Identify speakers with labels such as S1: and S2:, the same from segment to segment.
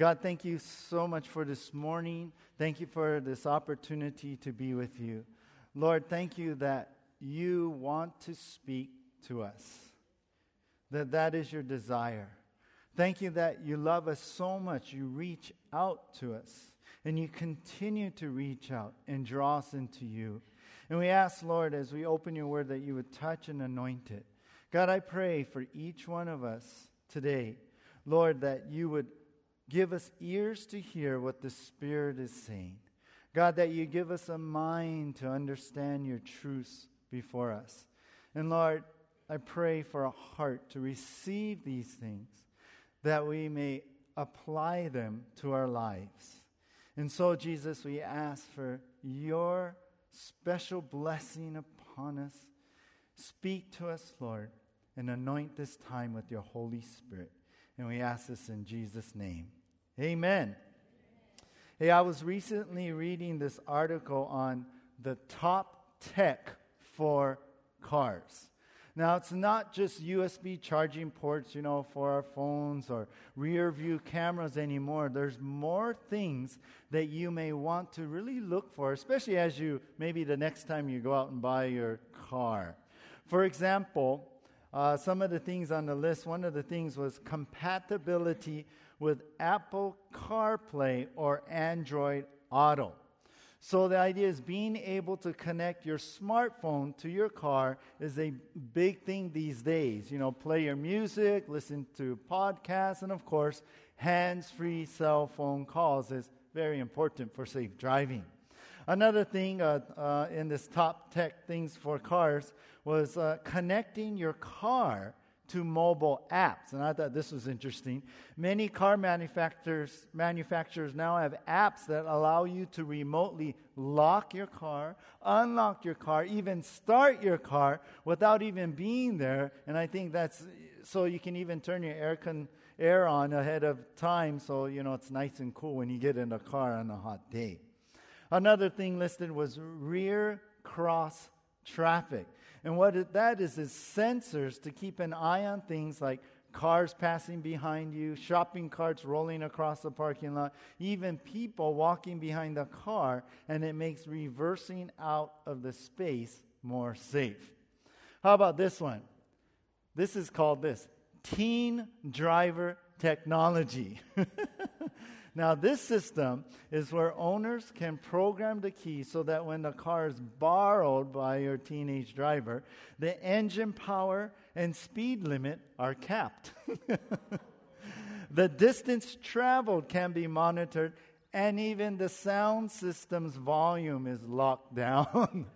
S1: God, thank you so much for this morning. Thank you for this opportunity to be with you. Lord, thank you that you want to speak to us, that that is your desire. Thank you that you love us so much, you reach out to us, and you continue to reach out and draw us into you. And we ask, Lord, as we open your word, that you would touch and anoint it. God, I pray for each one of us today, Lord, that you would give us ears to hear what the Spirit is saying. God, that you give us a mind to understand your truths before us. And Lord, I pray for a heart to receive these things, that we may apply them to our lives. And so, Jesus, we ask for your special blessing upon us. Speak to us, Lord, and anoint this time with your Holy Spirit. And we ask this in Jesus' name. Amen. Hey, I was recently reading this article on the top tech for cars. Now, it's not just USB charging ports, you know, for our phones or rear view cameras anymore. There's more things that you may want to really look for, especially as you maybe the next time you go out and buy your car. For example, uh, some of the things on the list, one of the things was compatibility with Apple CarPlay or Android Auto. So the idea is being able to connect your smartphone to your car is a big thing these days. You know, play your music, listen to podcasts, and of course, hands-free cell phone calls is very important for safe driving. Another thing uh, uh, in this top tech things for cars was uh, connecting your car to mobile apps. And I thought this was interesting. Many car manufacturers, manufacturers now have apps that allow you to remotely lock your car, unlock your car, even start your car without even being there. And I think that's so you can even turn your air, con, air on ahead of time so you know it's nice and cool when you get in the car on a hot day. Another thing listed was rear cross traffic. And what it, that is is sensors to keep an eye on things like cars passing behind you, shopping carts rolling across the parking lot, even people walking behind the car, and it makes reversing out of the space more safe. How about this one? This is called this teen driver technology. Now, this system is where owners can program the key so that when the car is borrowed by your teenage driver, the engine power and speed limit are capped. the distance traveled can be monitored, and even the sound system's volume is locked down.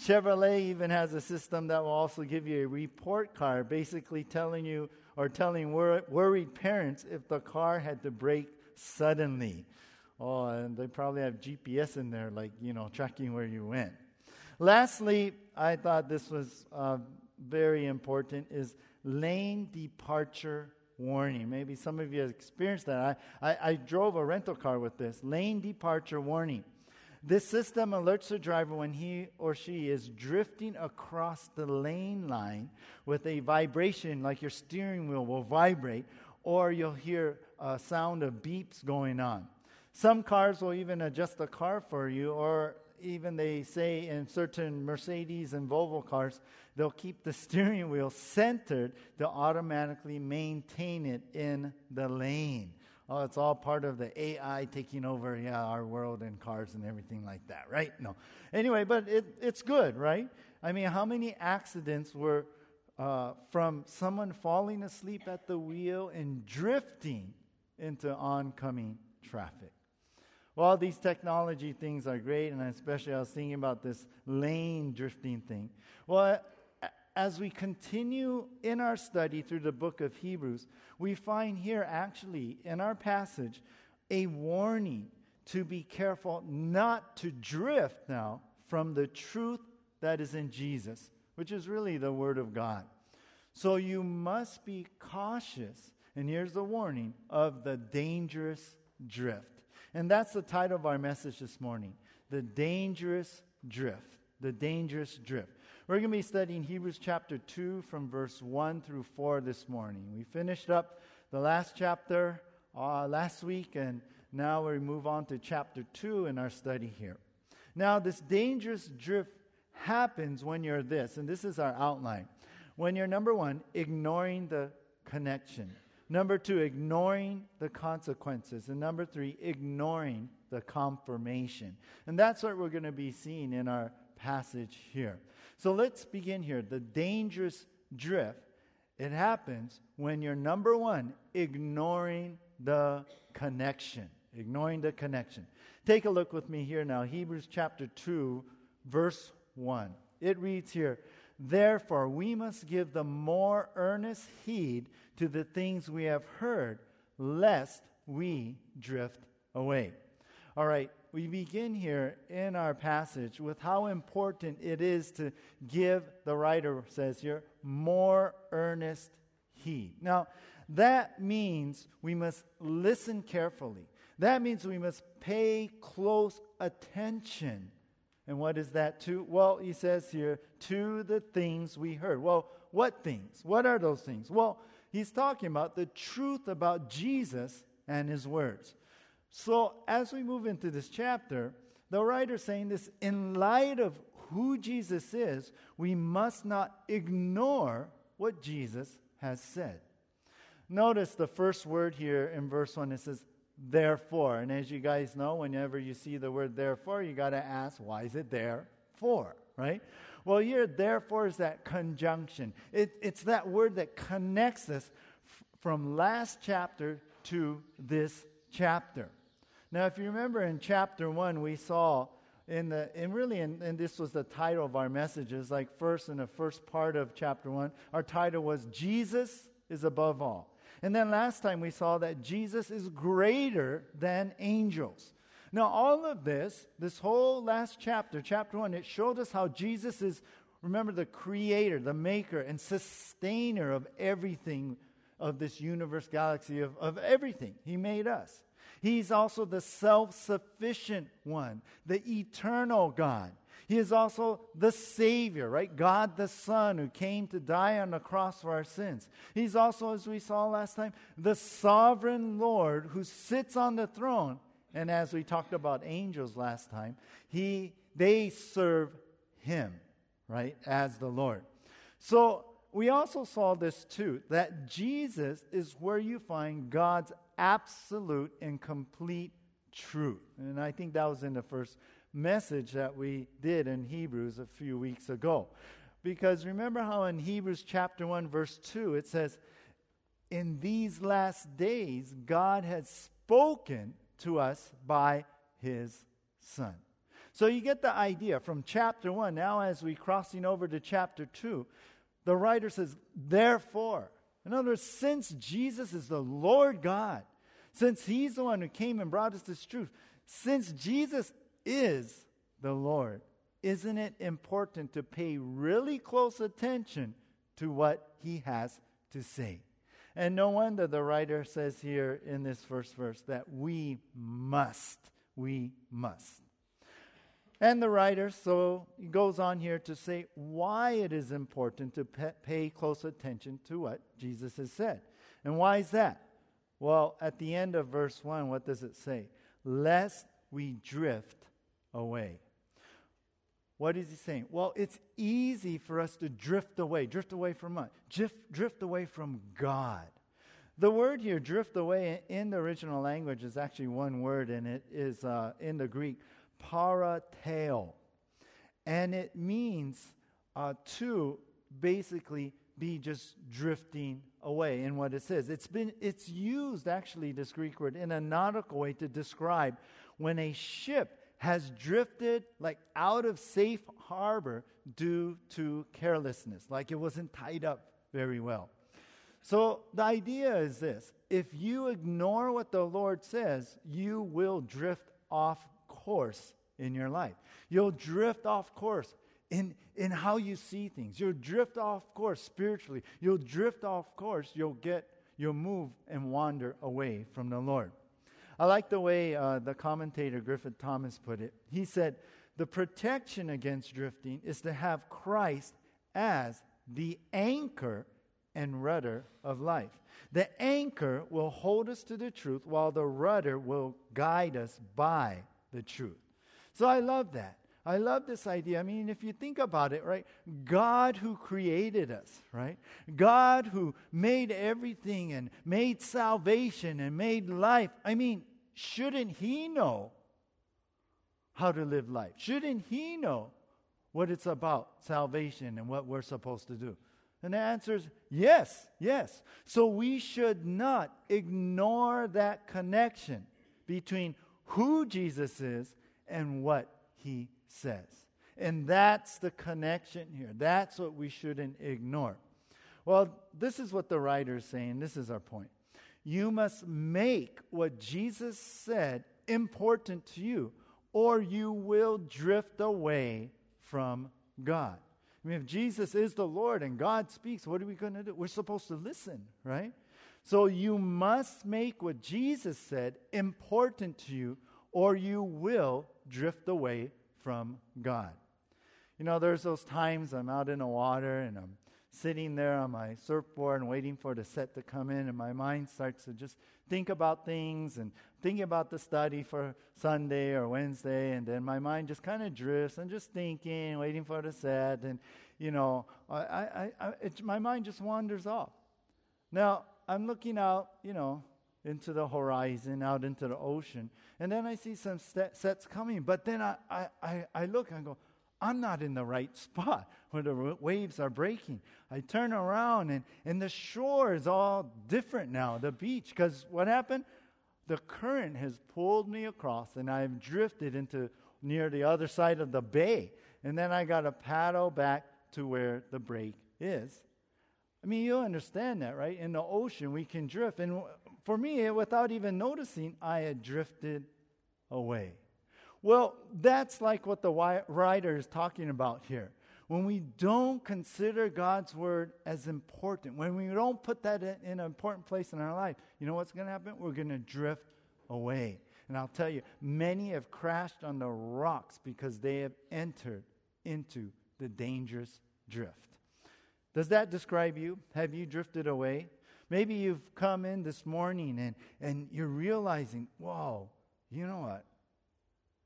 S1: Chevrolet even has a system that will also give you a report card, basically telling you or telling wor- worried parents if the car had to brake suddenly. Oh, and they probably have GPS in there, like, you know, tracking where you went. Lastly, I thought this was uh, very important is lane departure warning. Maybe some of you have experienced that. I, I, I drove a rental car with this lane departure warning. This system alerts the driver when he or she is drifting across the lane line with a vibration, like your steering wheel will vibrate, or you'll hear a sound of beeps going on. Some cars will even adjust the car for you, or even they say in certain Mercedes and Volvo cars, they'll keep the steering wheel centered to automatically maintain it in the lane oh, it's all part of the AI taking over, yeah, our world and cars and everything like that, right? No. Anyway, but it, it's good, right? I mean, how many accidents were uh, from someone falling asleep at the wheel and drifting into oncoming traffic? Well, these technology things are great, and especially I was thinking about this lane drifting thing. Well, as we continue in our study through the book of Hebrews, we find here actually in our passage a warning to be careful not to drift now from the truth that is in Jesus, which is really the Word of God. So you must be cautious, and here's the warning of the dangerous drift. And that's the title of our message this morning The Dangerous Drift. The Dangerous Drift. We're going to be studying Hebrews chapter 2 from verse 1 through 4 this morning. We finished up the last chapter uh, last week, and now we move on to chapter 2 in our study here. Now, this dangerous drift happens when you're this, and this is our outline. When you're, number one, ignoring the connection. Number two, ignoring the consequences. And number three, ignoring the confirmation. And that's what we're going to be seeing in our passage here. So let's begin here. The dangerous drift, it happens when you're, number one, ignoring the connection. Ignoring the connection. Take a look with me here now. Hebrews chapter 2, verse 1. It reads here, Therefore, we must give the more earnest heed to the things we have heard, lest we drift away. All right, we begin here in our passage with how important it is to give, the writer says here, more earnest heed. Now, that means we must listen carefully. That means we must pay close attention and what is that to? Well, he says here, to the things we heard. Well, what things? What are those things? Well, he's talking about the truth about Jesus and his words. So, as we move into this chapter, the writer's saying this in light of who Jesus is, we must not ignore what Jesus has said. Notice the first word here in verse 1 it says, therefore. And as you guys know, whenever you see the word therefore, you got to ask, why is it there for? Right? Well, here, therefore, is that conjunction. It, it's that word that connects us f- from last chapter to this chapter. Now, if you remember in chapter one, we saw in the, and really, and, and this was the title of our messages, like first in the first part of chapter one, our title was Jesus is above all. And then last time we saw that Jesus is greater than angels. Now, all of this, this whole last chapter, chapter one, it showed us how Jesus is, remember, the creator, the maker, and sustainer of everything of this universe, galaxy, of, of everything. He made us. He's also the self sufficient one, the eternal God. He is also the Savior, right? God the Son who came to die on the cross for our sins. He's also, as we saw last time, the sovereign Lord who sits on the throne. And as we talked about angels last time, he, they serve him, right, as the Lord. So we also saw this too that Jesus is where you find God's absolute and complete truth. And I think that was in the first message that we did in Hebrews a few weeks ago. Because remember how in Hebrews chapter 1, verse 2, it says, In these last days, God has spoken to us by his Son. So you get the idea from chapter 1. Now, as we're crossing over to chapter 2, the writer says, Therefore, in other words, since Jesus is the Lord God, since he's the one who came and brought us this truth, since Jesus is the Lord, isn't it important to pay really close attention to what he has to say? And no wonder the writer says here in this first verse that we must, we must. And the writer, so goes on here to say why it is important to pay close attention to what Jesus has said. And why is that? Well, at the end of verse 1, what does it say? Lest we drift away. What is he saying? Well, it's easy for us to drift away. Drift away from what? Drift, drift away from God. The word here, drift away, in the original language is actually one word, and it is uh, in the Greek, parateo. And it means uh, to basically be just drifting away in what it says. It's been it's used actually this Greek word in a nautical way to describe when a ship has drifted like out of safe harbor due to carelessness, like it wasn't tied up very well. So the idea is this if you ignore what the Lord says, you will drift off course in your life. You'll drift off course in, in how you see things. You'll drift off course spiritually. You'll drift off course. You'll get, you'll move and wander away from the Lord. I like the way uh, the commentator Griffith Thomas put it. He said, The protection against drifting is to have Christ as the anchor and rudder of life. The anchor will hold us to the truth, while the rudder will guide us by the truth. So I love that. I love this idea. I mean, if you think about it, right? God who created us, right? God who made everything and made salvation and made life. I mean, shouldn't He know how to live life? Shouldn't He know what it's about, salvation, and what we're supposed to do? And the answer is yes, yes. So we should not ignore that connection between who Jesus is and what he says. And that's the connection here. That's what we shouldn't ignore. Well, this is what the writer is saying. This is our point. You must make what Jesus said important to you, or you will drift away from God. I mean, if Jesus is the Lord and God speaks, what are we going to do? We're supposed to listen, right? So you must make what Jesus said important to you, or you will drift away from God. You know, there's those times I'm out in the water and I'm sitting there on my surfboard and waiting for the set to come in, and my mind starts to just think about things and thinking about the study for Sunday or Wednesday, and then my mind just kind of drifts and just thinking, waiting for the set, and you know, I, I, I it, my mind just wanders off. Now I'm looking out, you know, into the horizon, out into the ocean, and then I see some sets coming, but then I, I, I, I look and go, I'm not in the right spot where the waves are breaking. I turn around and, and the shore is all different now, the beach, because what happened? The current has pulled me across and I've drifted into near the other side of the bay. And then I got to paddle back to where the break is. I mean, you understand that, right? In the ocean, we can drift. And for me, without even noticing, I had drifted away. Well, that's like what the writer is talking about here. When we don't consider God's word as important, when we don't put that in, an important place in our life, you know what's going to happen? We're going to drift away. And I'll tell you, many have crashed on the rocks because they have entered into the dangerous drift. Does that describe you? Have you drifted away? Maybe you've come in this morning and, and you're realizing, whoa, you know what?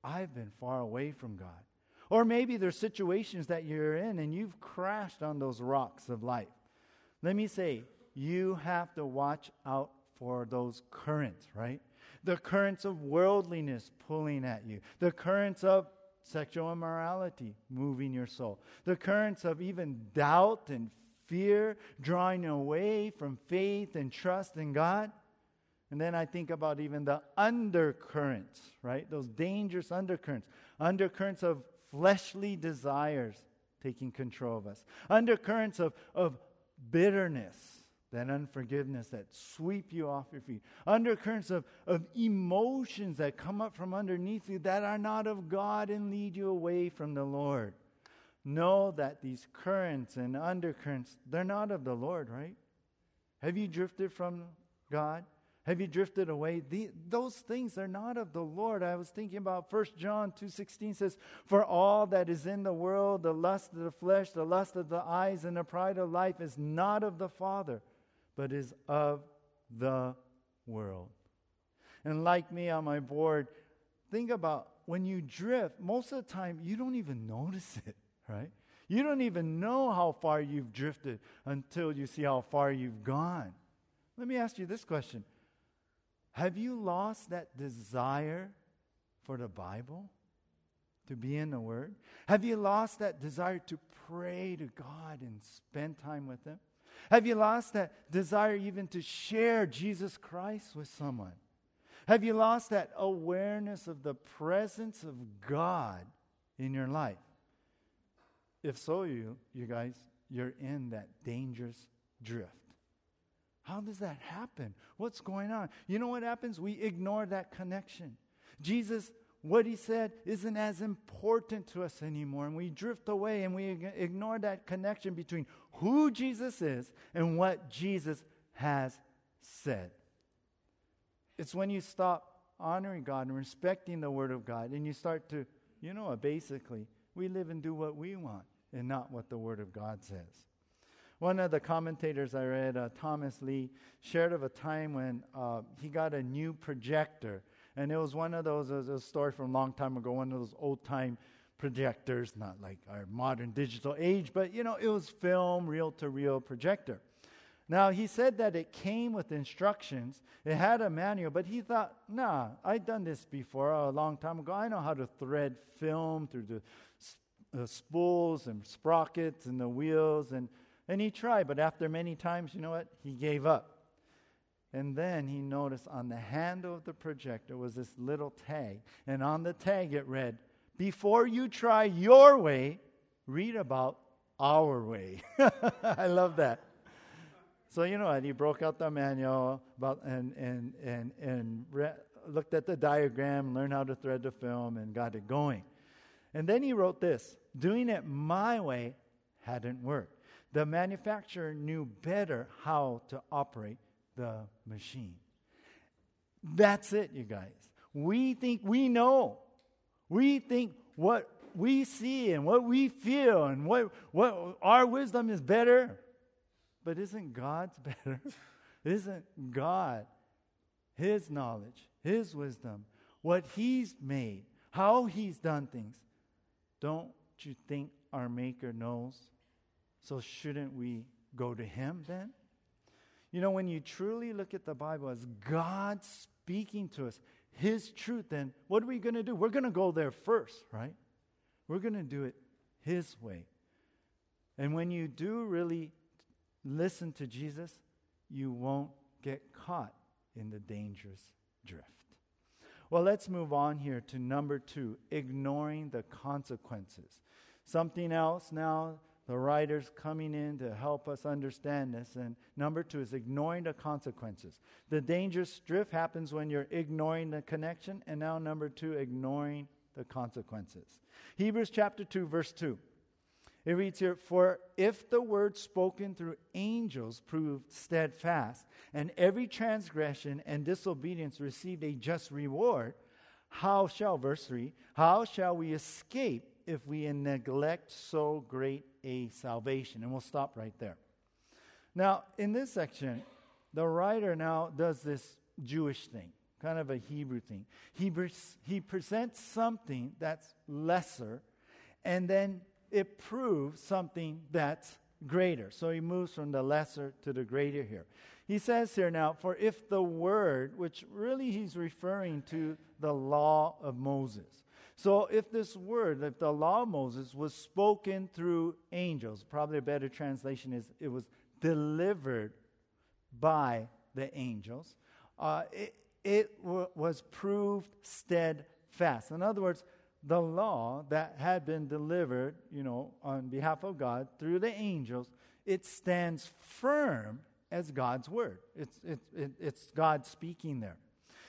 S1: I've been far away from God. Or maybe there's situations that you're in and you've crashed on those rocks of life. Let me say, you have to watch out for those currents, right? The currents of worldliness pulling at you, the currents of sexual immorality moving your soul, the currents of even doubt and fear drawing away from faith and trust in God. And then I think about even the undercurrents, right? Those dangerous undercurrents. Undercurrents of fleshly desires taking control of us. Undercurrents of, of bitterness, that unforgiveness that sweep you off your feet. Undercurrents of, of emotions that come up from underneath you that are not of God and lead you away from the Lord. Know that these currents and undercurrents, they're not of the Lord, right? Have you drifted from God? Have you drifted away? The, those things are not of the Lord. I was thinking about 1 John 2.16 says, For all that is in the world, the lust of the flesh, the lust of the eyes, and the pride of life is not of the Father, but is of the world. And like me on my board, think about when you drift, most of the time you don't even notice it, right? You don't even know how far you've drifted until you see how far you've gone. Let me ask you this question have you lost that desire for the Bible? To be in the Word? Have you lost that desire to pray to God and spend time with Him? Have you lost that desire even to share Jesus Christ with someone? Have you lost that awareness of the presence of God in your life? If so, you, you guys, you're in that dangerous drift. How does that happen? What's going on? You know what happens? We ignore that connection. Jesus, what he said, isn't as important to us anymore. And we drift away and we ignore that connection between who Jesus is and what Jesus has said. It's when you stop honoring God and respecting the Word of God and you start to, you know, basically, we live and do what we want and not what the Word of God says. One of the commentators I read, uh, Thomas Lee, shared of a time when uh, he got a new projector. And it was one of those, it was a story from a long time ago, one of those old time projectors, not like our modern digital age, but you know, it was film, reel to reel projector. Now, he said that it came with instructions. It had a manual, but he thought, nah, I've done this before a long time ago. I know how to thread film through the, the spools and sprockets and the wheels. And, and he tried, but after many times, you know what? He gave up. And then he noticed on the handle of the projector was this little tag. And on the tag it read, Before you try your way, read about our way. I love that. So you know what? He broke out the manual about and and and and re- looked at the diagram, learned how to thread the film, and got it going. And then he wrote this: "Doing it my way hadn't worked. The manufacturer knew better how to operate the machine." That's it, you guys. We think we know. We think what we see and what we feel and what, what our wisdom is better but isn't God's better? isn't God, His knowledge, His wisdom, what He's made, how He's done things? Don't you think our Maker knows? So shouldn't we go to Him then? You know, when you truly look at the Bible as God speaking to us, His truth, then what are we going to do? We're going to go there first, right? We're going to do it His way. And when you do really listen to Jesus, you won't get caught in the dangerous drift. Well, let's move on here to number two ignoring the consequences. Something else now, the writer's coming in to help us understand this. And number two is ignoring the consequences. The dangerous drift happens when you're ignoring the connection. And now, number two, ignoring the consequences. Hebrews chapter 2, verse 2. It reads here, For if the word spoken through angels proved steadfast, and every transgression and disobedience received a just reward, how shall, verse 3, how shall we escape if we neglect so great a salvation? And we'll stop right there. Now, in this section, the writer now does this Jewish thing, kind of a Hebrew thing. He, he presents something that's lesser, and then it proves something that's greater. So he moves from the lesser to the greater here. He says here now, for if the word, which really he's referring to the law of Moses. So if this word, if the law of Moses was spoken through angels, probably a better translation is it was delivered by the angels, uh, it, it w- was proved steadfast. In other words, the law that had been delivered, you know, on behalf of God through the angels, it stands firm as God's word. It's, it, it, it's God speaking there.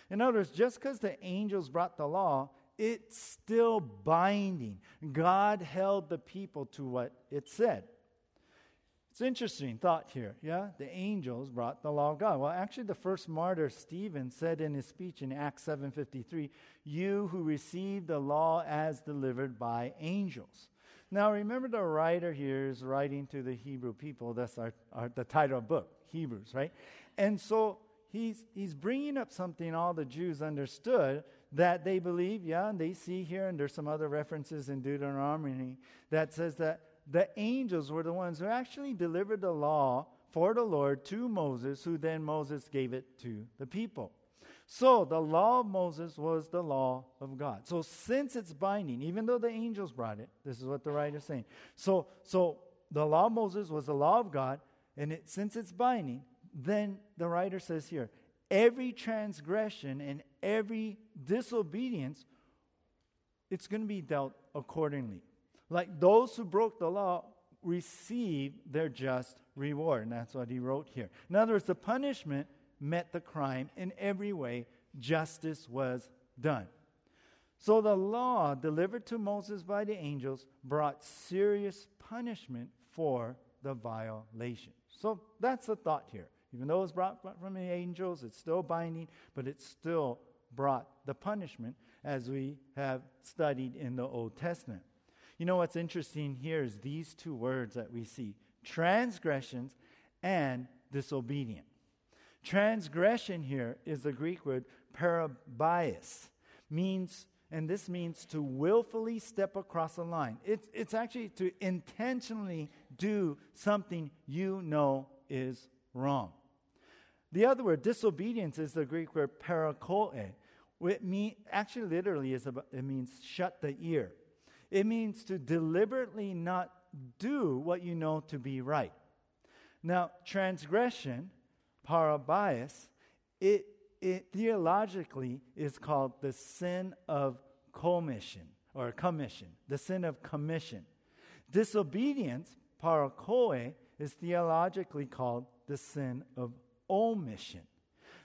S1: In other words, just because the angels brought the law, it's still binding. God held the people to what it said. It's interesting thought here. Yeah, the angels brought the law of God. Well, actually, the first martyr Stephen said in his speech in Acts seven fifty three, "You who received the law as delivered by angels." Now, remember, the writer here is writing to the Hebrew people. That's our, our the title of book, Hebrews, right? And so he's he's bringing up something all the Jews understood that they believe. Yeah, and they see here, and there's some other references in Deuteronomy that says that the angels were the ones who actually delivered the law for the Lord to Moses, who then Moses gave it to the people. So the law of Moses was the law of God. So since it's binding, even though the angels brought it, this is what the writer is saying. So, so the law of Moses was the law of God, and it, since it's binding, then the writer says here, every transgression and every disobedience, it's going to be dealt accordingly. Like those who broke the law received their just reward. And that's what he wrote here. In other words, the punishment met the crime in every way, justice was done. So the law delivered to Moses by the angels brought serious punishment for the violation. So that's the thought here. Even though it was brought from the angels, it's still binding, but it's still brought the punishment as we have studied in the Old Testament. You know what's interesting here is these two words that we see transgressions, and disobedient. Transgression here is the Greek word parabasis, means, and this means to willfully step across a line. It's, it's actually to intentionally do something you know is wrong. The other word, disobedience, is the Greek word parakoe. It mean, actually, literally, is about, it means shut the ear. It means to deliberately not do what you know to be right. Now, transgression, parabasis, it, it theologically is called the sin of commission or commission, the sin of commission. Disobedience, parakoe, is theologically called the sin of omission.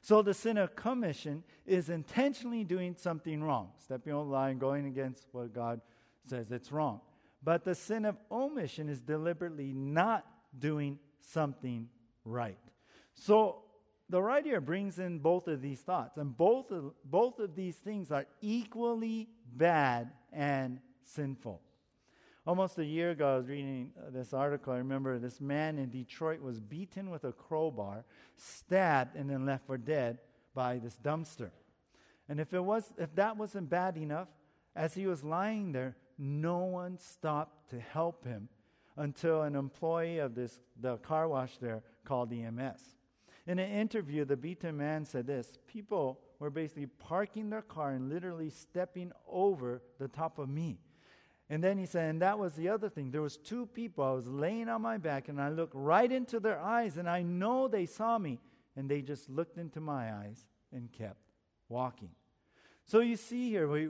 S1: So the sin of commission is intentionally doing something wrong, stepping on the line, going against what God says it's wrong. But the sin of omission is deliberately not doing something right. So the writer brings in both of these thoughts, and both of, both of these things are equally bad and sinful. Almost a year ago, I was reading uh, this article. I remember this man in Detroit was beaten with a crowbar, stabbed, and then left for dead by this dumpster. And if, it was, if that wasn't bad enough, as he was lying there, no one stopped to help him until an employee of this, the car wash there called EMS. In an interview, the beaten man said this People were basically parking their car and literally stepping over the top of me. And then he said, and that was the other thing. There was two people. I was laying on my back and I looked right into their eyes and I know they saw me and they just looked into my eyes and kept walking. So you see here, we,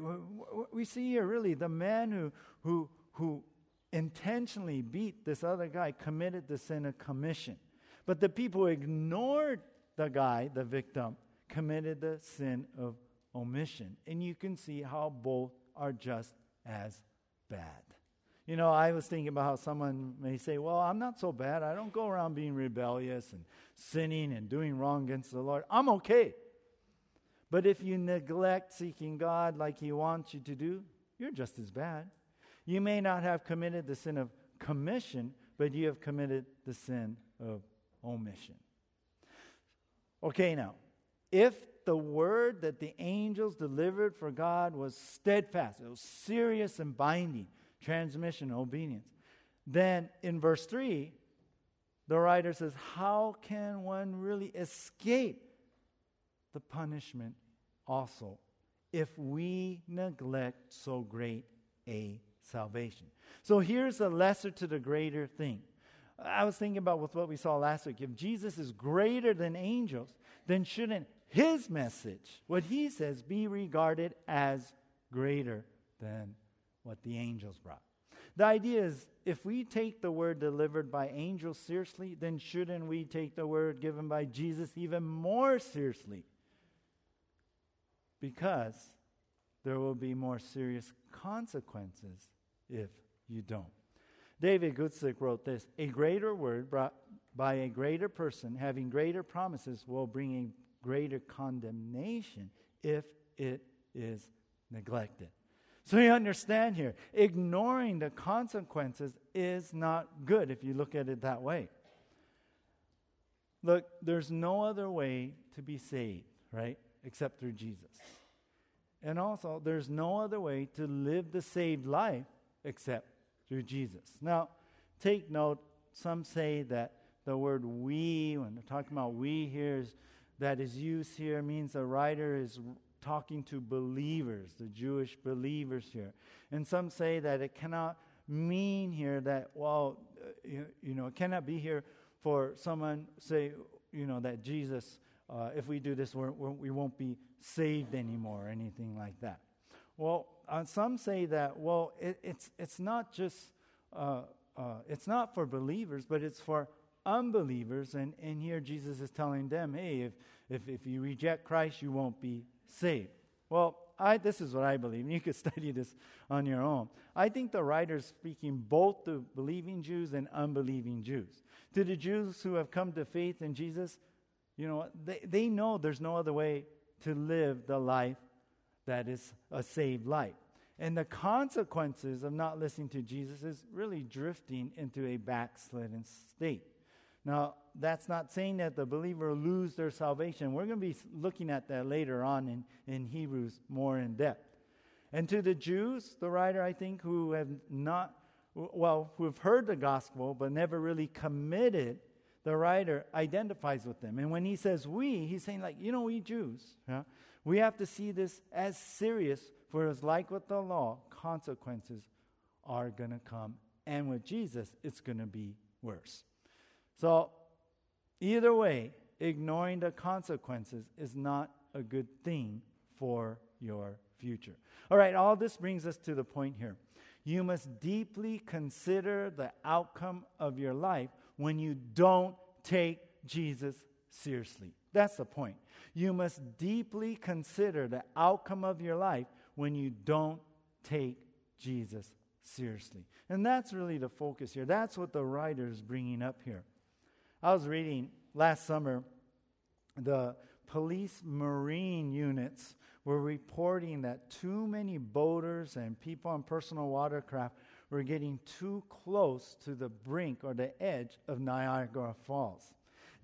S1: we, see here really the man who, who, who intentionally beat this other guy committed the sin of commission. But the people who ignored the guy, the victim, committed the sin of omission. And you can see how both are just as bad. You know, I was thinking about how someone may say, Well, I'm not so bad. I don't go around being rebellious and sinning and doing wrong against the Lord. I'm okay. But if you neglect seeking God like He wants you to do, you're just as bad. You may not have committed the sin of commission, but you have committed the sin of omission. Okay, now, if the word that the angels delivered for God was steadfast, it was serious and binding, transmission, obedience, then in verse 3, the writer says, How can one really escape the punishment also if we neglect so great a salvation? So here's the lesser to the greater thing. I was thinking about with what we saw last week. If Jesus is greater than angels, then shouldn't his message, what he says, be regarded as greater than what the angels brought? The idea is if we take the word delivered by angels seriously, then shouldn't we take the word given by Jesus even more seriously? Because there will be more serious consequences if you don't. David Guzik wrote this A greater word brought by a greater person having greater promises will bring greater condemnation if it is neglected. So you understand here, ignoring the consequences is not good if you look at it that way. Look, there's no other way to be saved, right, except through Jesus. And also, there's no other way to live the saved life except through Jesus. Now, take note, some say that the word we, when they're talking about we here, is, that is used here means the writer is talking to believers, the Jewish believers here. And some say that it cannot mean here that, well, uh, you, know, it cannot be here for someone, say, you know, that Jesus, uh, if we do this, we're, we will not be saved anymore or anything like that. Well, uh, some say that, well, it, it's, it's not just, uh, uh, it's not for believers, but it's for unbelievers. And, and here Jesus is telling them, hey, if, if, if you reject Christ, you won't be saved. Well, I, this is what I believe. And you could study this on your own. I think the writer is speaking both to believing Jews and unbelieving Jews. To the Jews who have come to faith in Jesus, you know, they, they know there's no other way to live the life that is a saved life. And the consequences of not listening to Jesus is really drifting into a backslidden state. Now, that's not saying that the believer lose their salvation. We're going to be looking at that later on in, in Hebrews more in depth. And to the Jews, the writer, I think, who have not, well, who have heard the gospel but never really committed, the writer identifies with them. And when he says we, he's saying, like, you know, we Jews, yeah, we have to see this as serious, for it's like with the law, consequences are going to come. And with Jesus, it's going to be worse. So, either way, ignoring the consequences is not a good thing for your future. All right, all this brings us to the point here. You must deeply consider the outcome of your life when you don't take Jesus seriously. That's the point. You must deeply consider the outcome of your life when you don't take Jesus seriously. And that's really the focus here. That's what the writer is bringing up here. I was reading last summer the police marine units were reporting that too many boaters and people on personal watercraft were getting too close to the brink or the edge of Niagara Falls.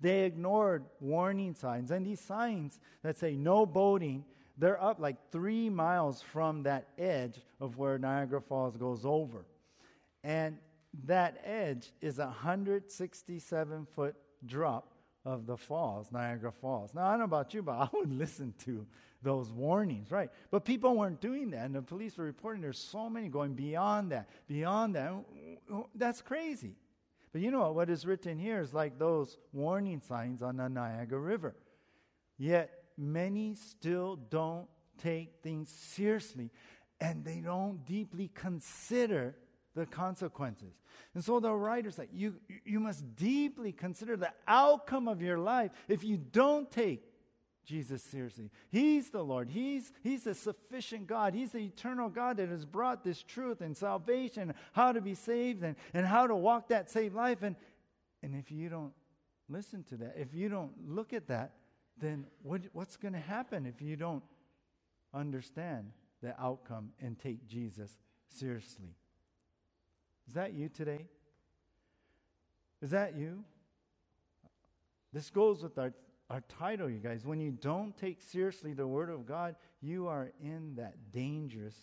S1: They ignored warning signs, and these signs that say no boating, they're up like three miles from that edge of where Niagara Falls goes over. And that edge is a 167 foot drop of the falls, Niagara Falls. Now, I don't know about you, but I would listen to those warnings, right? But people weren't doing that, and the police were reporting there's so many going beyond that, beyond that. That's crazy. But you know what? What is written here is like those warning signs on the Niagara River. Yet many still don't take things seriously, and they don't deeply consider the consequences. And so the writer's like, you, you must deeply consider the outcome of your life if you don't take Jesus seriously. He's the Lord. He's, he's the sufficient God. He's the eternal God that has brought this truth and salvation, how to be saved and, and how to walk that saved life. And, and if you don't listen to that, if you don't look at that, then what, what's going to happen if you don't understand the outcome and take Jesus seriously? Is that you today? Is that you? This goes with our, our title, you guys. When you don't take seriously the Word of God, you are in that dangerous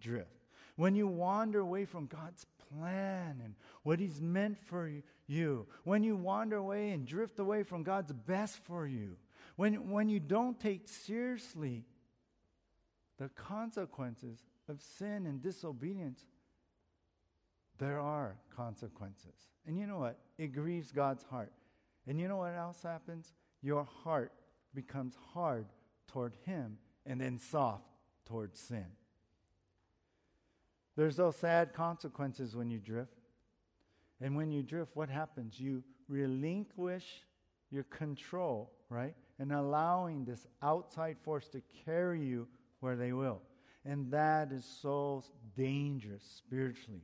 S1: drift. When you wander away from God's plan and what He's meant for you, when you wander away and drift away from God's best for you, when, when you don't take seriously the consequences of sin and disobedience, there are consequences. And you know what? It grieves God's heart. And you know what else happens? Your heart becomes hard toward Him and then soft toward sin. There's those sad consequences when you drift. And when you drift, what happens? You relinquish your control, right? And allowing this outside force to carry you where they will. And that is so dangerous spiritually.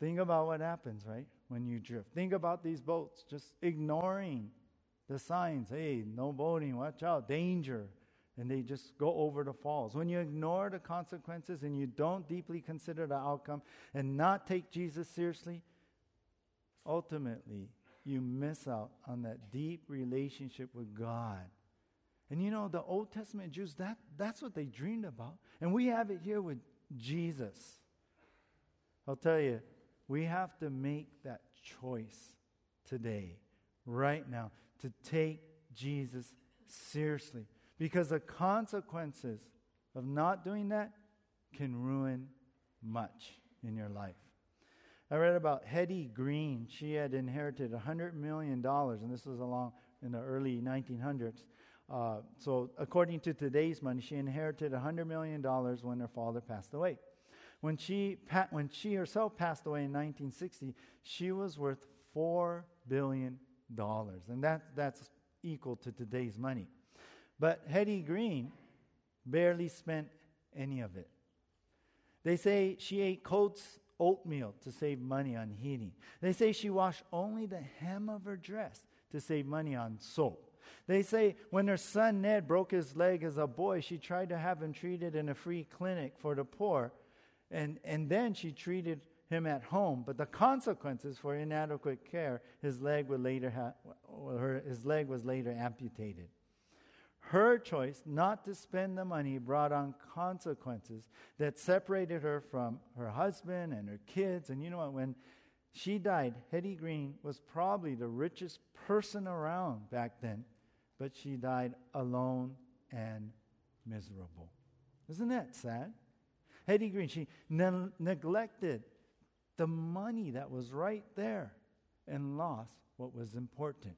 S1: Think about what happens, right, when you drift. Think about these boats just ignoring the signs. Hey, no boating, watch out, danger. And they just go over the falls. When you ignore the consequences and you don't deeply consider the outcome and not take Jesus seriously, ultimately, you miss out on that deep relationship with God. And you know, the Old Testament Jews, that, that's what they dreamed about. And we have it here with Jesus. I'll tell you, we have to make that choice today, right now, to take Jesus seriously. Because the consequences of not doing that can ruin much in your life. I read about Hetty Green. She had inherited $100 million, and this was along in the early 1900s. Uh, so, according to today's money, she inherited $100 million when her father passed away. When she, when she herself passed away in 1960, she was worth $4 billion. And that, that's equal to today's money. But Hetty Green barely spent any of it. They say she ate Coates oatmeal to save money on heating. They say she washed only the hem of her dress to save money on soap. They say when her son Ned broke his leg as a boy, she tried to have him treated in a free clinic for the poor. And, and then she treated him at home. But the consequences for inadequate care, his leg, would later ha- her, his leg was later amputated. Her choice not to spend the money brought on consequences that separated her from her husband and her kids. And you know what? When she died, Hetty Green was probably the richest person around back then, but she died alone and miserable. Isn't that sad? Hetty Green, she ne- neglected the money that was right there and lost what was important.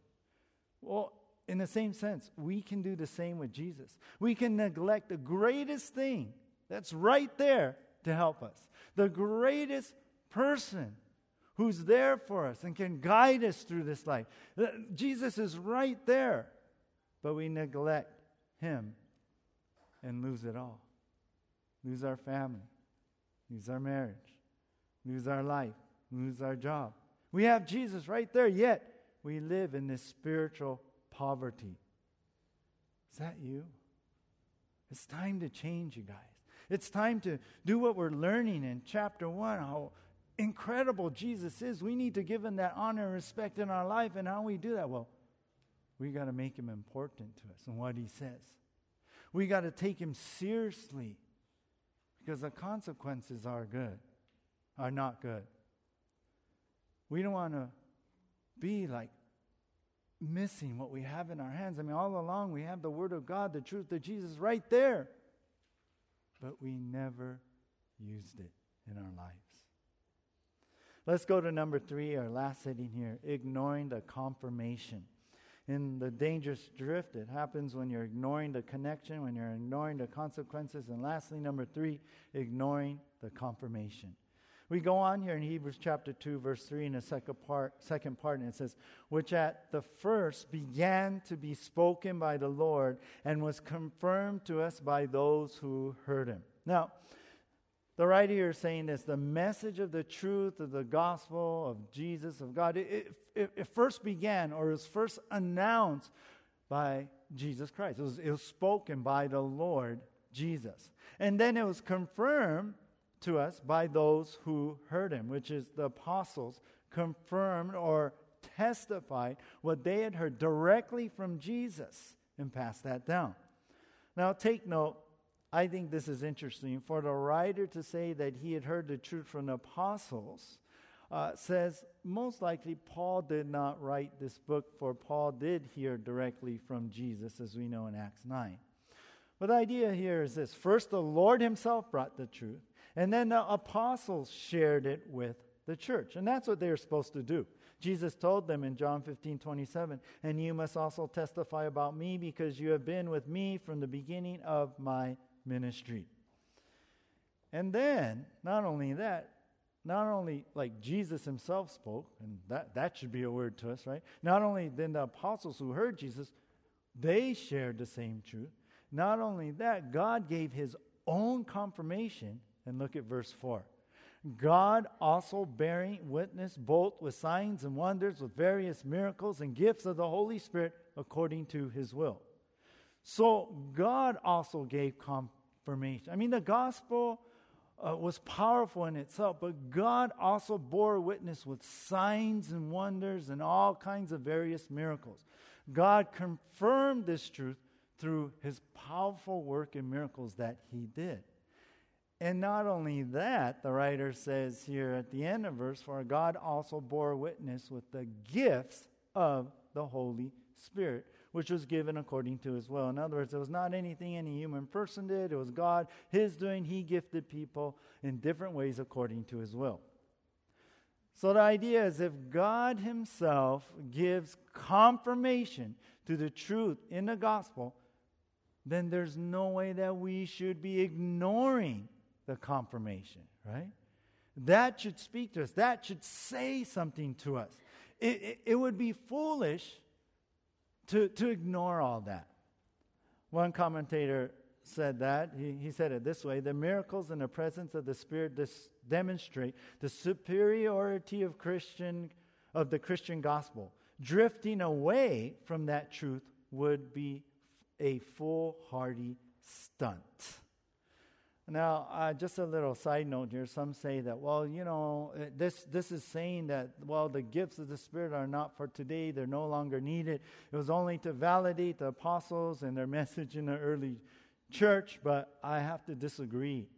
S1: Well, in the same sense, we can do the same with Jesus. We can neglect the greatest thing that's right there to help us, the greatest person who's there for us and can guide us through this life. Jesus is right there, but we neglect him and lose it all. Lose our family, lose our marriage, lose our life, lose our job. We have Jesus right there, yet we live in this spiritual poverty. Is that you? It's time to change, you guys. It's time to do what we're learning in chapter one how incredible Jesus is. We need to give him that honor and respect in our life. And how we do that? Well, we got to make him important to us and what he says. We got to take him seriously because the consequences are good, are not good. We don't want to be like missing what we have in our hands. I mean, all along we have the Word of God, the truth of Jesus right there, but we never used it in our lives. Let's go to number three, our last heading here ignoring the confirmation. In the dangerous drift, it happens when you're ignoring the connection, when you're ignoring the consequences. And lastly, number three, ignoring the confirmation. We go on here in Hebrews chapter 2, verse 3, in the second part, second part, and it says, Which at the first began to be spoken by the Lord and was confirmed to us by those who heard him. Now, the writer here is saying this the message of the truth of the gospel of Jesus, of God, it, it first began or was first announced by Jesus Christ. It was, it was spoken by the Lord Jesus. And then it was confirmed to us by those who heard him, which is the apostles, confirmed or testified what they had heard directly from Jesus and passed that down. Now, take note, I think this is interesting. For the writer to say that he had heard the truth from the apostles uh, says most likely Paul did not write this book, for Paul did hear directly from Jesus, as we know in Acts 9. But the idea here is this first, the Lord himself brought the truth. And then the apostles shared it with the church. And that's what they were supposed to do. Jesus told them in John 15 27, and you must also testify about me because you have been with me from the beginning of my ministry. And then, not only that, not only like Jesus himself spoke, and that, that should be a word to us, right? Not only then the apostles who heard Jesus, they shared the same truth. Not only that, God gave his own confirmation and look at verse 4. God also bearing witness both with signs and wonders, with various miracles and gifts of the Holy Spirit according to his will. So God also gave confirmation. I mean, the gospel uh, was powerful in itself, but God also bore witness with signs and wonders and all kinds of various miracles. God confirmed this truth through his powerful work and miracles that he did. And not only that, the writer says here at the end of verse 4 God also bore witness with the gifts of the Holy Spirit, which was given according to his will. In other words, it was not anything any human person did, it was God, his doing. He gifted people in different ways according to his will. So the idea is if God himself gives confirmation to the truth in the gospel, then there's no way that we should be ignoring the confirmation, right? That should speak to us. That should say something to us. It, it, it, would be foolish to, to ignore all that. One commentator said that. He, he said it this way The miracles in the presence of the Spirit dis- demonstrate the superiority of, Christian, of the Christian gospel. Drifting away from that truth would be a foolhardy stunt. Now, uh, just a little side note here. Some say that, well, you know, uh, this, this is saying that, well, the gifts of the Spirit are not for today. They're no longer needed. It was only to validate the apostles and their message in the early church, but I have to disagree.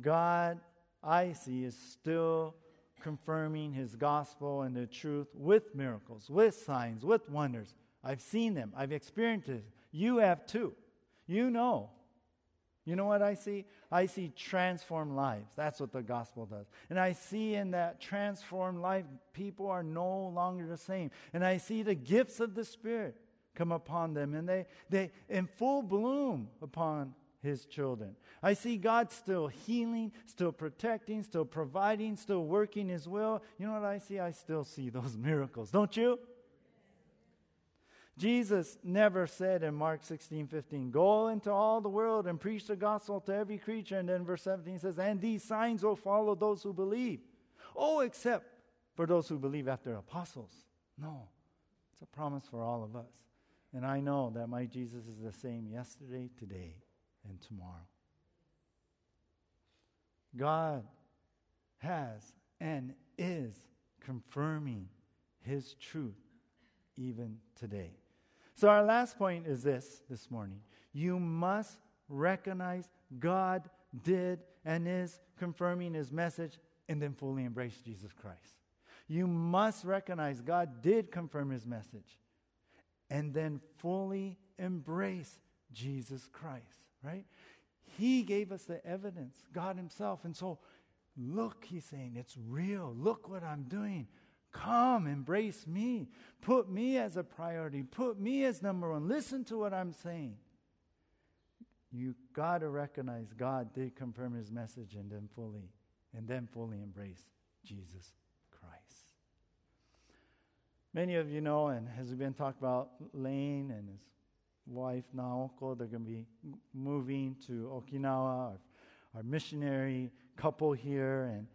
S1: God, I see, is still confirming his gospel and the truth with miracles, with signs, with wonders. I've seen them, I've experienced it. You have too. You know you know what I see? I see transformed lives. That's what the gospel does. And I see in that transformed life, people are no longer the same. And I see the gifts of the Spirit come upon them, and they, they in full bloom upon his children. I see God still healing, still protecting, still providing, still working his will. You know what I see? I still see those miracles, don't you? Jesus never said in Mark 16, 15, Go into all the world and preach the gospel to every creature. And then verse 17 says, And these signs will follow those who believe. Oh, except for those who believe after apostles. No, it's a promise for all of us. And I know that my Jesus is the same yesterday, today, and tomorrow. God has and is confirming his truth even today. So, our last point is this this morning. You must recognize God did and is confirming his message and then fully embrace Jesus Christ. You must recognize God did confirm his message and then fully embrace Jesus Christ, right? He gave us the evidence, God Himself. And so, look, He's saying, it's real. Look what I'm doing. Come, embrace me. Put me as a priority. Put me as number one. Listen to what I'm saying. You got to recognize God did confirm his message and then fully, and then fully embrace Jesus Christ. Many of you know, and has been talked about Lane and his wife Naoko, they're going to be moving to Okinawa, our, our missionary couple here, and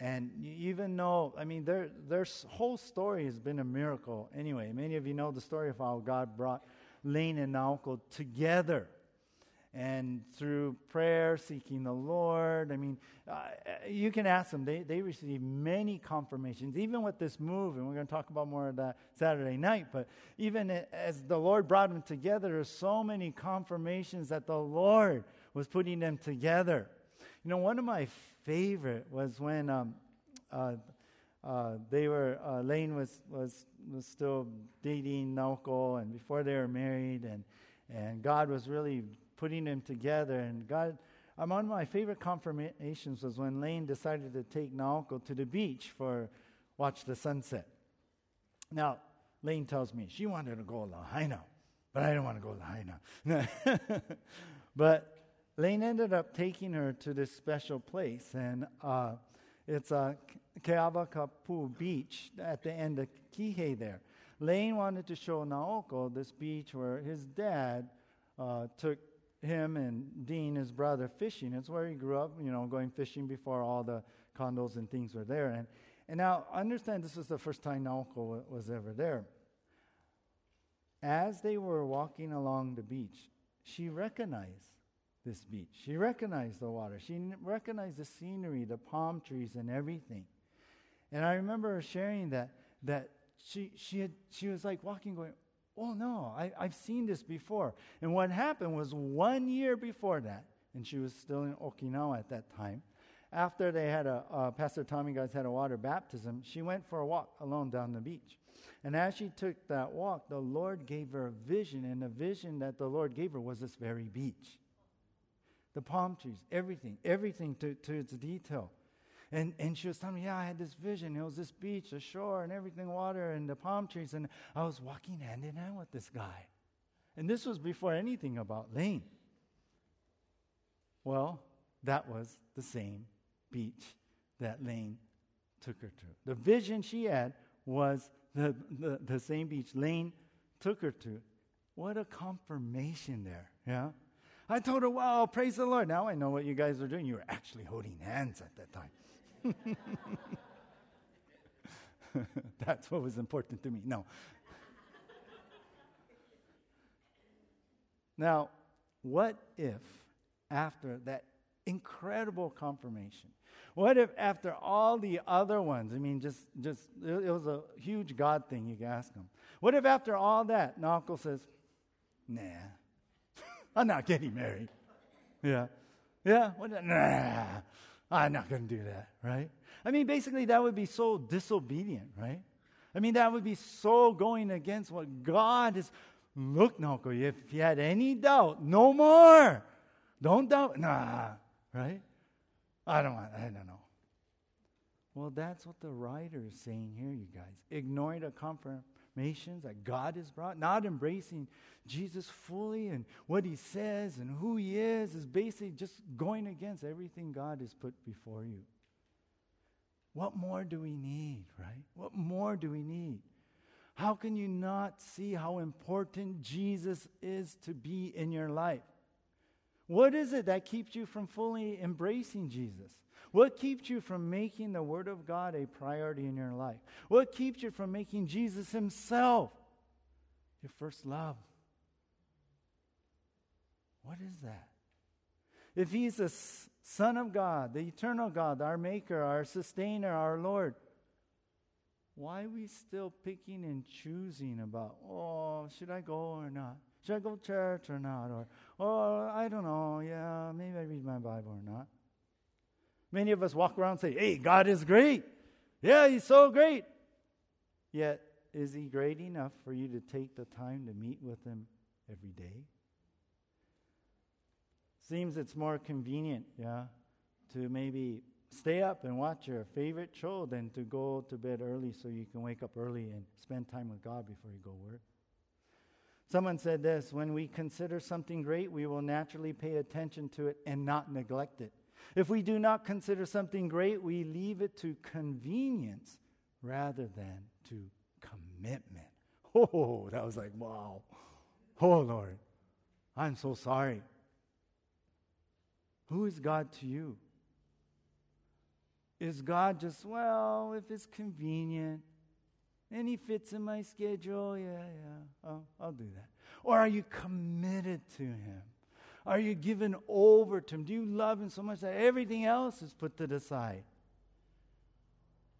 S1: and even though, I mean, their, their whole story has been a miracle. Anyway, many of you know the story of how God brought Lane and Naoko together. And through prayer, seeking the Lord, I mean, uh, you can ask them. They, they received many confirmations, even with this move, and we're going to talk about more of that Saturday night. But even as the Lord brought them together, there's so many confirmations that the Lord was putting them together. You know, one of my favorite was when um, uh, uh, they were uh, Lane was was was still dating Naoko, and before they were married, and and God was really putting them together. And God, um, one of my favorite confirmations was when Lane decided to take Naoko to the beach for watch the sunset. Now, Lane tells me she wanted to go to Lahaina, but I didn't want to go to Lahaina. but Lane ended up taking her to this special place, and uh, it's uh, Keawakapu Beach at the end of Kihei there. Lane wanted to show Naoko this beach where his dad uh, took him and Dean, his brother, fishing. It's where he grew up, you know, going fishing before all the condos and things were there. And, and now, understand this was the first time Naoko was ever there. As they were walking along the beach, she recognized this beach. She recognized the water. She recognized the scenery, the palm trees, and everything. And I remember her sharing that that she she had she was like walking, going, "Oh no, I, I've seen this before." And what happened was one year before that, and she was still in Okinawa at that time. After they had a uh, Pastor Tommy guys had a water baptism, she went for a walk alone down the beach. And as she took that walk, the Lord gave her a vision, and the vision that the Lord gave her was this very beach the palm trees, everything, everything to, to its detail. And, and she was telling me, yeah, I had this vision. It was this beach, the shore, and everything, water, and the palm trees. And I was walking hand in hand with this guy. And this was before anything about Lane. Well, that was the same beach that Lane took her to. The vision she had was the, the, the same beach Lane took her to. What a confirmation there, yeah? I told her, wow, praise the Lord. Now I know what you guys are doing. You were actually holding hands at that time. That's what was important to me. No. Now, what if after that incredible confirmation, what if after all the other ones, I mean, just, just it was a huge God thing, you can ask him. What if after all that, Naoko says, nah, I'm not getting married. Yeah. Yeah? Nah, I'm not going to do that, right? I mean, basically, that would be so disobedient, right? I mean, that would be so going against what God is. Look, Naoko, if you had any doubt, no more. Don't doubt. Nah, right? I don't want, I don't know. Well, that's what the writer is saying here, you guys. Ignoring the confirmations that God has brought, not embracing Jesus fully and what he says and who he is, is basically just going against everything God has put before you. What more do we need, right? What more do we need? How can you not see how important Jesus is to be in your life? What is it that keeps you from fully embracing Jesus? What keeps you from making the Word of God a priority in your life? What keeps you from making Jesus Himself your first love? What is that? If He's the Son of God, the eternal God, our Maker, our Sustainer, our Lord, why are we still picking and choosing about, oh, should I go or not? Should I go to church or not? Or, oh, I don't know. Yeah, maybe I read my Bible or not. Many of us walk around and say, hey, God is great. Yeah, He's so great. Yet, is He great enough for you to take the time to meet with Him every day? Seems it's more convenient, yeah, to maybe stay up and watch your favorite show than to go to bed early so you can wake up early and spend time with God before you go work. Someone said this when we consider something great, we will naturally pay attention to it and not neglect it. If we do not consider something great, we leave it to convenience rather than to commitment. Oh, that was like, wow. Oh, Lord, I'm so sorry. Who is God to you? Is God just, well, if it's convenient, and he fits in my schedule. Yeah, yeah, I'll, I'll do that. Or are you committed to him? Are you given over to him? Do you love him so much that everything else is put to the side?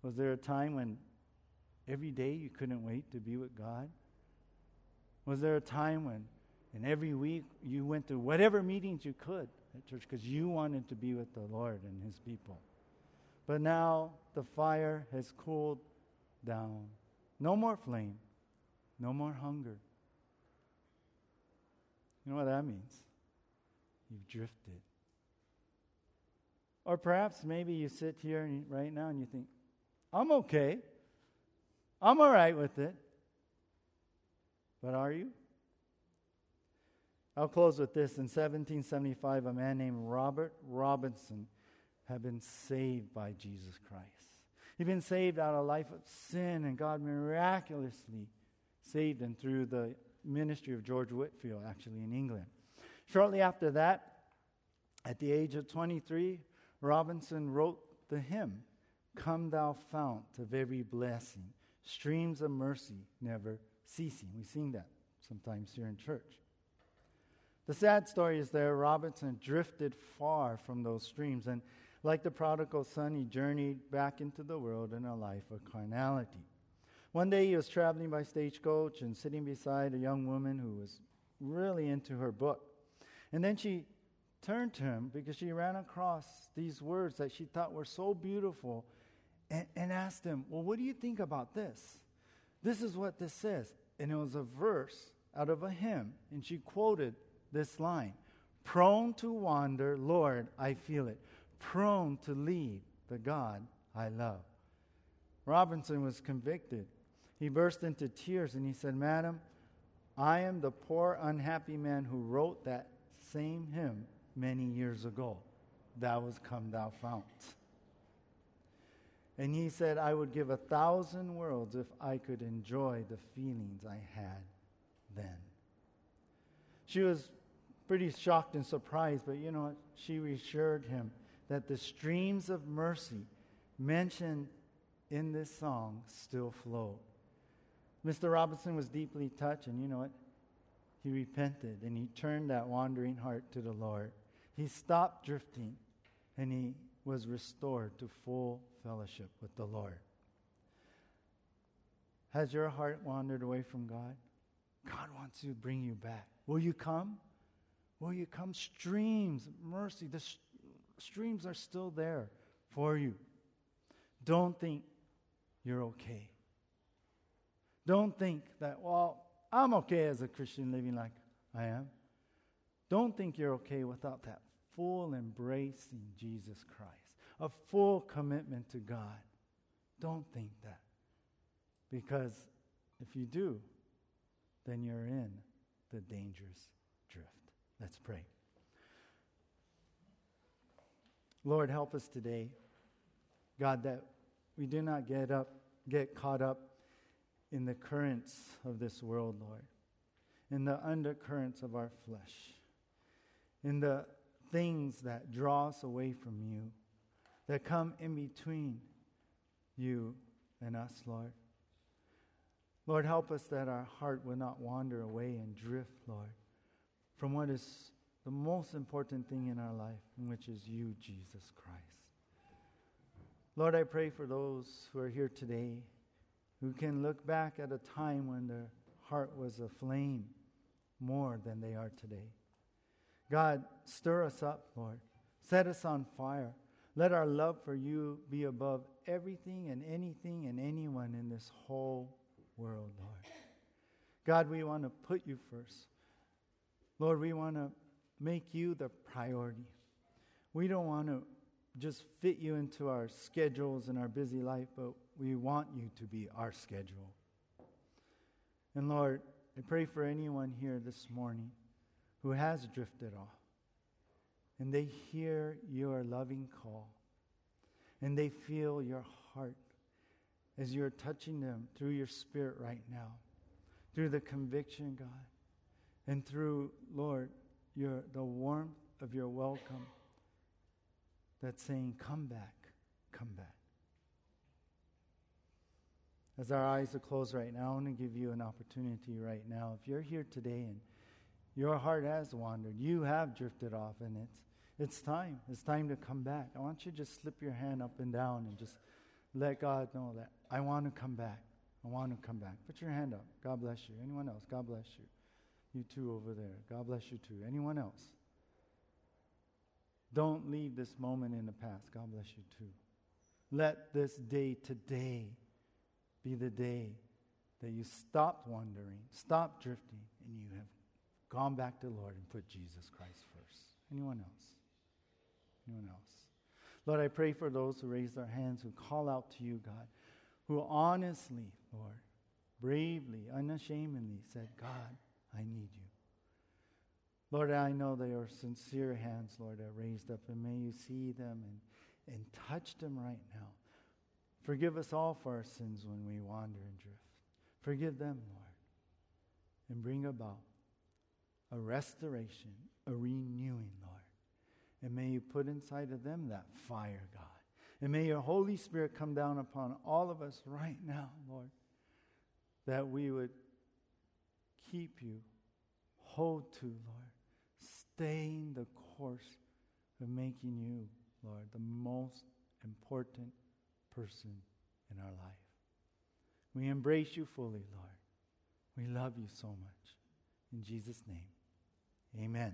S1: Was there a time when every day you couldn't wait to be with God? Was there a time when, in every week, you went to whatever meetings you could at church because you wanted to be with the Lord and his people? But now the fire has cooled down. No more flame. No more hunger. You know what that means? You've drifted. Or perhaps maybe you sit here and, right now and you think, I'm okay. I'm all right with it. But are you? I'll close with this. In 1775, a man named Robert Robinson had been saved by Jesus Christ. He'd been saved out of a life of sin, and God miraculously saved him through the ministry of George Whitefield, actually, in England. Shortly after that, at the age of 23, Robinson wrote the hymn, Come Thou Fount of Every Blessing, Streams of Mercy Never Ceasing. We sing that sometimes here in church. The sad story is there, Robinson drifted far from those streams, and like the prodigal son, he journeyed back into the world in a life of carnality. One day he was traveling by stagecoach and sitting beside a young woman who was really into her book. And then she turned to him because she ran across these words that she thought were so beautiful and, and asked him, Well, what do you think about this? This is what this says. And it was a verse out of a hymn. And she quoted this line Prone to wander, Lord, I feel it prone to leave the God I love. Robinson was convicted. He burst into tears and he said, Madam, I am the poor, unhappy man who wrote that same hymn many years ago. That was Come Thou Fount. And he said, I would give a thousand worlds if I could enjoy the feelings I had then. She was pretty shocked and surprised, but you know what? She reassured him that the streams of mercy mentioned in this song still flow. Mr. Robinson was deeply touched, and you know what? He repented and he turned that wandering heart to the Lord. He stopped drifting and he was restored to full fellowship with the Lord. Has your heart wandered away from God? God wants to bring you back. Will you come? Will you come? Streams, mercy, the sh- streams are still there for you. Don't think you're okay. Don't think that, well, I'm okay as a Christian living like I am. Don't think you're okay without that full embracing Jesus Christ, a full commitment to God. Don't think that. Because if you do, then you're in the dangerous drift. Let's pray. Lord, help us today. God, that we do not get up, get caught up in the currents of this world, Lord, in the undercurrents of our flesh, in the things that draw us away from you, that come in between you and us, Lord. Lord, help us that our heart will not wander away and drift, Lord, from what is the most important thing in our life, which is you, Jesus Christ. Lord, I pray for those who are here today who can look back at a time when their heart was aflame more than they are today. God, stir us up, Lord. Set us on fire. Let our love for you be above everything and anything and anyone in this whole world, Lord. God, we want to put you first. Lord, we want to make you the priority. We don't want to just fit you into our schedules and our busy life, but we want you to be our schedule. And Lord, I pray for anyone here this morning who has drifted off and they hear your loving call and they feel your heart as you're touching them through your spirit right now, through the conviction, God, and through, Lord, your, the warmth of your welcome that's saying, Come back, come back. As our eyes are closed right now, I want to give you an opportunity right now. If you're here today and your heart has wandered, you have drifted off, and it's, it's time. It's time to come back. I want you to just slip your hand up and down and just let God know that I want to come back. I want to come back. Put your hand up. God bless you. Anyone else? God bless you. You too over there. God bless you too. Anyone else? Don't leave this moment in the past. God bless you too. Let this day today be the day that you stopped wandering, stopped drifting, and you have gone back to the Lord and put Jesus Christ first. Anyone else? Anyone else? Lord, I pray for those who raise their hands, who call out to you, God, who honestly, Lord, bravely, unashamedly said, God, I need you. Lord, I know they are sincere hands, Lord, that raised up, and may you see them and, and touch them right now. Forgive us all for our sins when we wander and drift. Forgive them, Lord, and bring about a restoration, a renewing, Lord. And may you put inside of them that fire, God. And may your Holy Spirit come down upon all of us right now, Lord, that we would keep you, hold to, Lord, staying the course of making you, Lord, the most important person in our life. We embrace you fully, Lord. We love you so much. In Jesus' name, amen.